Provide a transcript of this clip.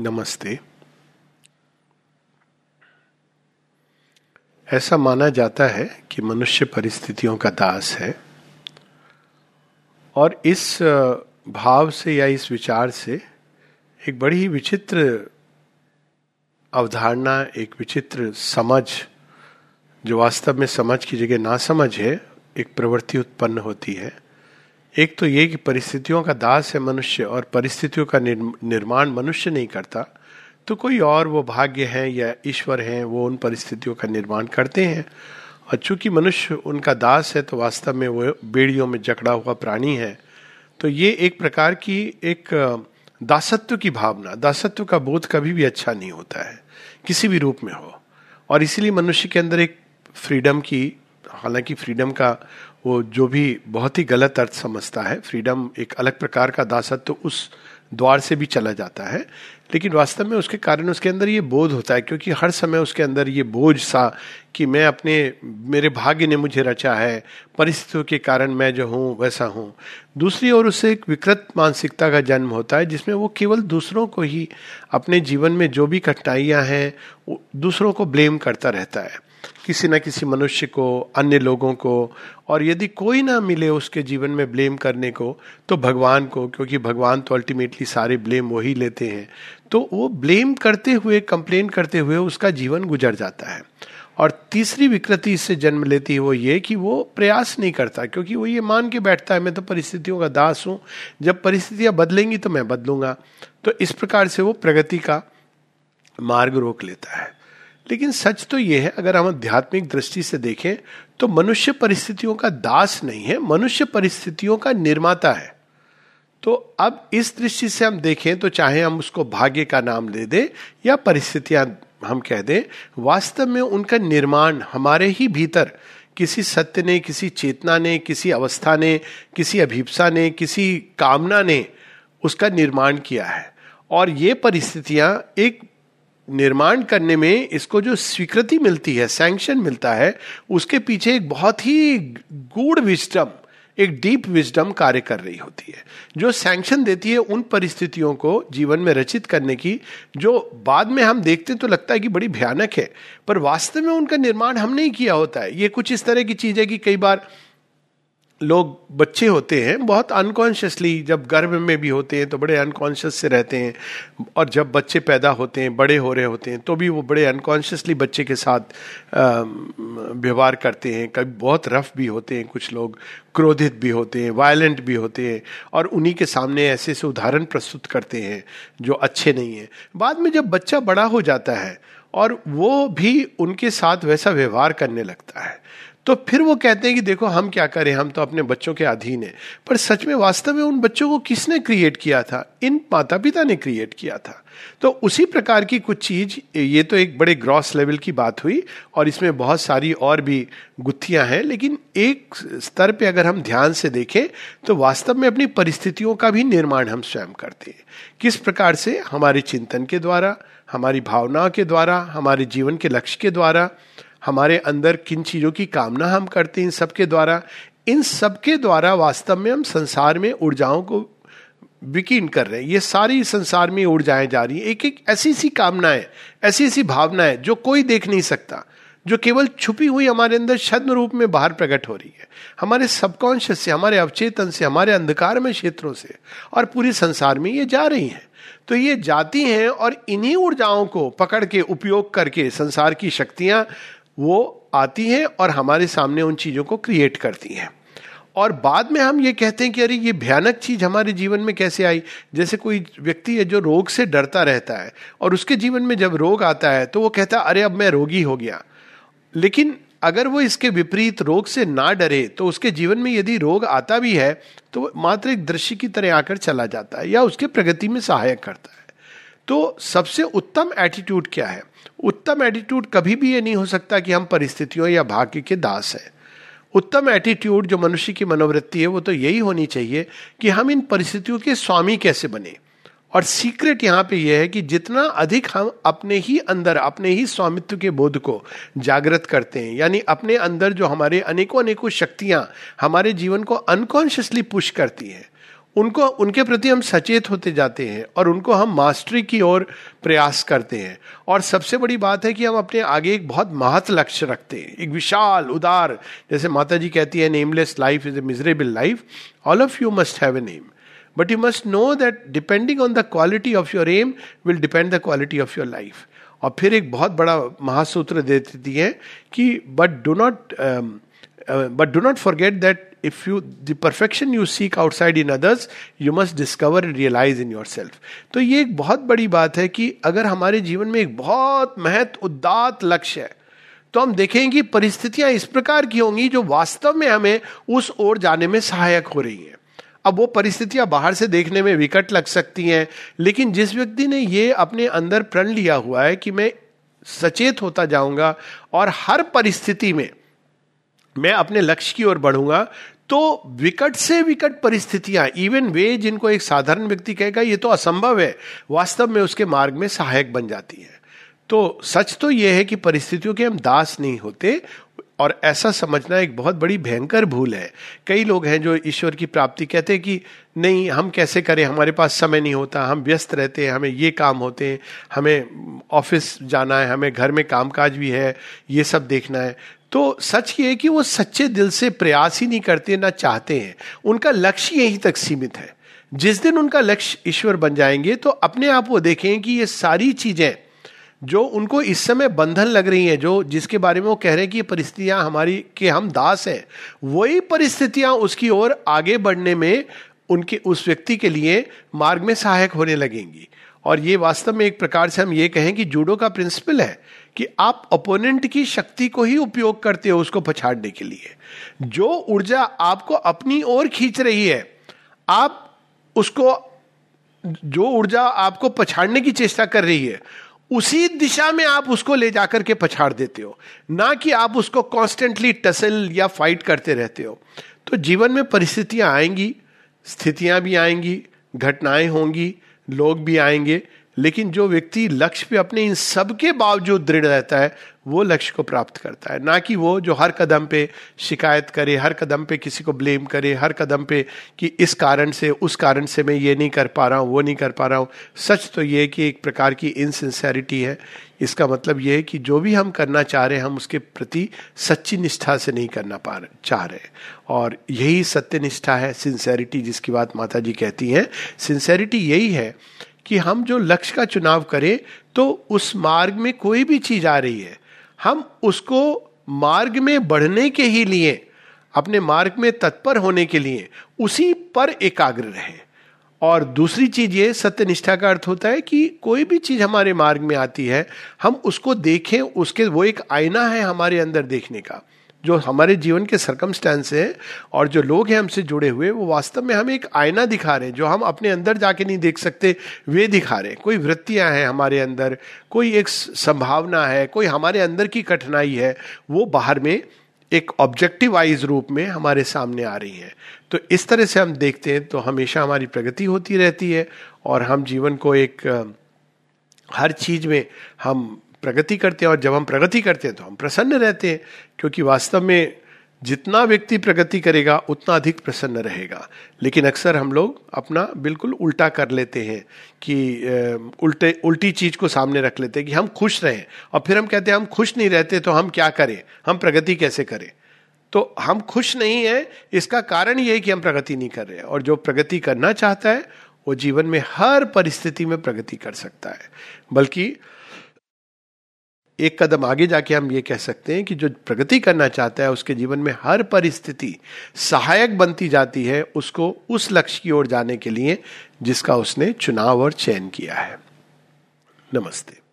नमस्ते। ऐसा माना जाता है कि मनुष्य परिस्थितियों का दास है और इस भाव से या इस विचार से एक बड़ी ही विचित्र अवधारणा, एक विचित्र समझ, जो वास्तव में समझ की जगह ना समझ है, एक प्रवृत्ति उत्पन्न होती है। एक तो ये कि परिस्थितियों का दास है मनुष्य और परिस्थितियों का निर्माण मनुष्य नहीं करता तो कोई और वो भाग्य है या ईश्वर है, वो उन परिस्थितियों का निर्माण करते हैं। और चूँकि मनुष्य उनका दास है तो वास्तव में वो बेड़ियों में जकड़ा हुआ प्राणी है। तो ये एक प्रकार की एक दासत्व की भावना, दासत्व का बोध कभी भी अच्छा नहीं होता है, किसी भी रूप में हो। और इसीलिए मनुष्य के अंदर एक फ्रीडम की हालाँकि फ्रीडम का वो जो भी बहुत ही गलत अर्थ समझता है फ्रीडम एक अलग प्रकार का दासत्व तो उस द्वार से भी चला जाता है। लेकिन वास्तव में उसके कारण उसके अंदर ये बोध होता है, क्योंकि हर समय उसके अंदर ये बोझ सा कि मैं अपने, मेरे भाग्य ने मुझे रचा है, परिस्थितियों के कारण मैं जो हूँ, वैसा हूँ। दूसरी ओर उससे एक विकृत मानसिकता का जन्म होता है, जिसमें वो केवल दूसरों को ही अपने जीवन में जो भी कठिनाइयाँ हैं दूसरों को ब्लेम करता रहता है। किसी न किसी मनुष्य को, अन्य लोगों को, और यदि कोई ना मिले उसके जीवन में ब्लेम करने को तो भगवान को, क्योंकि भगवान तो अल्टीमेटली सारे ब्लेम वही लेते हैं। तो वो ब्लेम करते हुए कंप्लेन करते हुए उसका जीवन गुजर जाता है। और तीसरी विकृति इससे जन्म लेती है वो ये कि वो प्रयास नहीं करता, क्योंकि वो ये मान के बैठता है, मैं तो परिस्थितियों का दास हूँ, जब परिस्थितियाँ बदलेंगी तो मैं बदलूँगा। तो इस प्रकार से वो प्रगति का मार्ग रोक लेता है। लेकिन सच तो यह है, अगर हम आध्यात्मिक दृष्टि से देखें तो मनुष्य परिस्थितियों का दास नहीं है, मनुष्य परिस्थितियों का निर्माता है। तो अब इस दृष्टि से हम देखें तो चाहे हम उसको भाग्य का नाम दे दें, या परिस्थितियाँ हम कह दें, वास्तव में उनका निर्माण हमारे ही भीतर, किसी सत्य ने, किसी चेतना ने, किसी अवस्था ने, किसी अभिप्सा ने, किसी कामना ने, उसका निर्माण किया है। और ये परिस्थितियाँ एक निर्माण करने में इसको जो स्वीकृति मिलती है सैंक्शन मिलता है, उसके पीछे एक बहुत ही गूढ़ विस्टम एक डीप विजडम कार्य कर रही होती है। जो सैंक्शन देती है उन परिस्थितियों को जीवन में रचित करने की, जो बाद में हम देखते तो लगता है कि बड़ी भयानक है, पर वास्तव में उनका निर्माण हम नहीं किया होता है। ये कुछ इस तरह की चीज़ है कि कई बार लोग बच्चे होते हैं, बहुत अनकॉन्शियसली जब गर्भ में भी होते हैं तो बड़े अनकॉन्शियस से रहते हैं और जब बच्चे पैदा होते हैं, बड़े हो रहे होते हैं तो भी वो बड़े अनकॉन्शियसली बच्चे के साथ व्यवहार करते हैं। कभी बहुत रफ भी होते हैं, कुछ लोग क्रोधित भी होते हैं वायलेंट भी होते हैं और उन्हीं के सामने ऐसे ऐसे उदाहरण प्रस्तुत करते हैं जो अच्छे नहीं हैं। बाद में जब बच्चा बड़ा हो जाता है और वो भी उनके साथ वैसा व्यवहार करने लगता है तो फिर वो कहते हैं कि देखो, हम क्या करें? हम तो अपने बच्चों के अधीन है। पर सच में वास्तव में उन बच्चों को किसने क्रिएट किया था? इन माता पिता ने क्रिएट किया था। तो उसी प्रकार की कुछ चीज़, ये तो एक बड़े ग्रॉस लेवल की बात हुई और इसमें बहुत सारी और भी गुत्थियाँ हैं, लेकिन एक स्तर पे अगर हम ध्यान से देखें तो वास्तव में अपनी परिस्थितियों का भी निर्माण हम स्वयं करते हैं। किस प्रकार से? हमारे चिंतन के द्वारा, हमारी भावनाओं के द्वारा, हमारे जीवन के लक्ष्य के द्वारा हमारे अंदर किन चीज़ों की कामना हम करते हैं इन सबके द्वारा, इन सबके द्वारा वास्तव में हम संसार में ऊर्जाओं को विकीर्ण कर रहे हैं। ये सारी संसार में ऊर्जाएँ जा रही हैं। एक एक ऐसी सी कामनाएँ ऐसी ऐसी भावनाएँ जो कोई देख नहीं सकता, जो केवल छुपी हुई हमारे अंदर छद्म रूप में बाहर प्रकट हो रही है। हमारे सबकॉन्शियस से, हमारे अवचेतन से, हमारे अंधकार में क्षेत्रों से और पूरे संसार में ये जा रही हैं। तो ये जाती हैं और इन्हीं ऊर्जाओं को पकड़ के, उपयोग करके संसार की शक्तियाँ वो आती हैं और हमारे सामने उन चीज़ों को क्रिएट करती हैं। और बाद में हम ये कहते हैं कि अरे, ये भयानक चीज़ हमारे जीवन में कैसे आई? जैसे कोई व्यक्ति है जो रोग से डरता रहता है और उसके जीवन में जब रोग आता है तो वो कहता है अरे, अब मैं रोगी हो गया। लेकिन अगर वो इसके विपरीत रोग से ना डरे तो उसके जीवन में यदि रोग आता भी है तो मात्र एक दृश्य की तरह आकर चला जाता है या उसके प्रगति में सहायक करता है। तो सबसे उत्तम एटीट्यूड क्या है? उत्तम एटीट्यूड कभी भी ये नहीं हो सकता कि हम परिस्थितियों या भाग्य के दास हैं। उत्तम एटीट्यूड जो मनुष्य की मनोवृत्ति है, वो तो यही होनी चाहिए कि हम इन परिस्थितियों के स्वामी कैसे बने। और सीक्रेट यहाँ पे यह है कि जितना अधिक हम अपने ही अंदर, अपने ही स्वामित्व के बोध को जागृत करते हैं, यानी अपने अंदर जो हमारे अनेकों अनेकों शक्तियाँ हमारे जीवन को अनकॉन्शियसली पुश करती हैं उनको, उनके प्रति हम सचेत होते जाते हैं और उनको हम मास्टरी की ओर प्रयास करते हैं। और सबसे बड़ी बात है कि हम अपने आगे एक बहुत महत्व लक्ष्य रखते हैं। एक विशाल, उदार, जैसे माता जी कहती है nameless life is a miserable life all of you must have a name but you must know that depending on the quality of your aim will depend the quality of your life और फिर एक बहुत बड़ा महासूत्र देती है कि but do not but do not forget that if you, the perfection you seek outside in others, you must discover and realize in yourself. तो ये एक बहुत बड़ी बात है कि अगर हमारे जीवन में एक बहुत महत्व उदात लक्ष्य है तो हम देखें कि परिस्थितियाँ इस प्रकार की होंगी जो वास्तव में हमें उस ओर जाने में सहायक हो रही हैं। अब वो परिस्थितियाँ बाहर से देखने में विकट लग सकती हैं, लेकिन जिस व्यक्ति ने ये अपने अंदर प्रण लिया हुआ है कि मैं सचेत होता जाऊँगा और हर परिस्थिति में मैं अपने लक्ष्य की ओर बढ़ूँगा तो विकट से विकट परिस्थितियाँ इवन वे जिनको एक साधारण व्यक्ति कहेगा, ये तो असंभव है, वास्तव में उसके मार्ग में सहायक बन जाती है। तो सच तो यह है कि परिस्थितियों के हम दास नहीं होते, और ऐसा समझना एक बहुत बड़ी भयंकर भूल है। कई लोग हैं जो ईश्वर की प्राप्ति कहते हैं कि, नहीं, हम कैसे करें? हमारे पास समय नहीं होता, हम व्यस्त रहते हैं, हमें ये काम होते हैं, हमें ऑफ़िस जाना है, हमें घर में कामकाज भी है, ये सब देखना है। तो सच ये है कि वो सच्चे दिल से प्रयास ही नहीं करते, ना चाहते हैं। उनका लक्ष्य यहीं तक सीमित है। जिस दिन उनका लक्ष्य ईश्वर बन जाएँगे तो अपने आप वो देखें कि ये सारी चीज़ें जो उनको इस समय बंधन लग रही हैं, जो जिसके बारे में वो कह रहे हैं कि परिस्थितियाँ हमारी, के हम दास हैं, वही परिस्थितियाँ उसकी ओर आगे बढ़ने में उनके, उस व्यक्ति के लिए मार्ग में सहायक होने लगेंगी। और ये वास्तव में एक प्रकार से हम ये कहें कि जूडो का प्रिंसिपल है कि आप अपोनेंट की शक्ति को ही उपयोग करते हो उसको पछाड़ने के लिए। जो ऊर्जा आपको अपनी ओर खींच रही है, आप उसको, जो ऊर्जा आपको पछाड़ने की चेष्टा कर रही है, उसी दिशा में आप उसको ले जाकर के पछाड़ देते हो। ना कि आप उसको कॉन्स्टेंटली टसल या फाइट करते रहते हो। तो जीवन में परिस्थितियाँ आएँगी, स्थितियाँ भी आएँगी, घटनाएँ होंगी, लोग भी आएँगे लेकिन जो व्यक्ति लक्ष्य पे अपने इन सब के बावजूद दृढ़ रहता है, वो लक्ष्य को प्राप्त करता है। ना कि वो जो हर कदम पे शिकायत करे, हर कदम पे किसी को ब्लेम करे, हर कदम पे कि इस कारण से, उस कारण से मैं ये नहीं कर पा रहा हूँ, वो नहीं कर पा रहा हूँ। सच तो ये कि एक प्रकार की इनसिंसेरिटी है। इसका मतलब ये है कि जो भी हम करना चाह रहे हैं, हम उसके प्रति सच्ची निष्ठा से नहीं करना पा रहे, चाह रहे और यही सत्य निष्ठा है सिंसेरिटी जिसकी बात माता जी कहती हैं। सिंसेरिटी यही है कि हम जो लक्ष्य का चुनाव करें तो उस मार्ग में कोई भी चीज़ आ रही है। हम उसको मार्ग में बढ़ने के ही लिए, अपने मार्ग में तत्पर होने के लिए, उसी पर एकाग्र रहे। और दूसरी चीज़ ये, सत्यनिष्ठा का अर्थ होता है कि कोई भी चीज़ हमारे मार्ग में आती है, हम उसको देखें, उसके, वो एक आईना है हमारे अंदर देखने का। जो हमारे जीवन के सरकमस्टेंस है और जो लोग हैं हमसे जुड़े हुए, वो वास्तव में हमें एक आईना दिखा रहे हैं, जो हम अपने अंदर जाके नहीं देख सकते, वे दिखा रहे हैं। कोई वृत्तियाँ हैं हमारे अंदर, कोई एक संभावना है, कोई हमारे अंदर की कठिनाई है, वो बाहर में एक ऑब्जेक्टिवाइज रूप में हमारे सामने आ रही है। तो इस तरह से हम देखते हैं तो हमेशा हमारी प्रगति होती रहती है और हम जीवन को एक हर चीज़ में हम प्रगति करते हैं और जब हम प्रगति करते हैं तो हम प्रसन्न रहते हैं, क्योंकि वास्तव में जितना व्यक्ति प्रगति करेगा, उतना अधिक प्रसन्न रहेगा। लेकिन अक्सर हम लोग अपना बिल्कुल उल्टा कर लेते हैं कि उल्टे, उल्टी चीज़ को सामने रख लेते हैं कि हम खुश रहें। और फिर हम कहते हैं, हम खुश नहीं रहते तो हम क्या करें? हम प्रगति कैसे करें? तो हम खुश नहीं है, इसका कारण ये है कि हम प्रगति नहीं कर रहे हैं। और जो प्रगति करना चाहता है, वो जीवन में हर परिस्थिति में प्रगति कर सकता है। बल्कि एक कदम आगे जाके हम ये कह सकते हैं कि जो प्रगति करना चाहता है, उसके जीवन में हर परिस्थिति सहायक बनती जाती है उसको उस लक्ष्य की ओर जाने के लिए जिसका उसने चुनाव और चयन किया है। नमस्ते।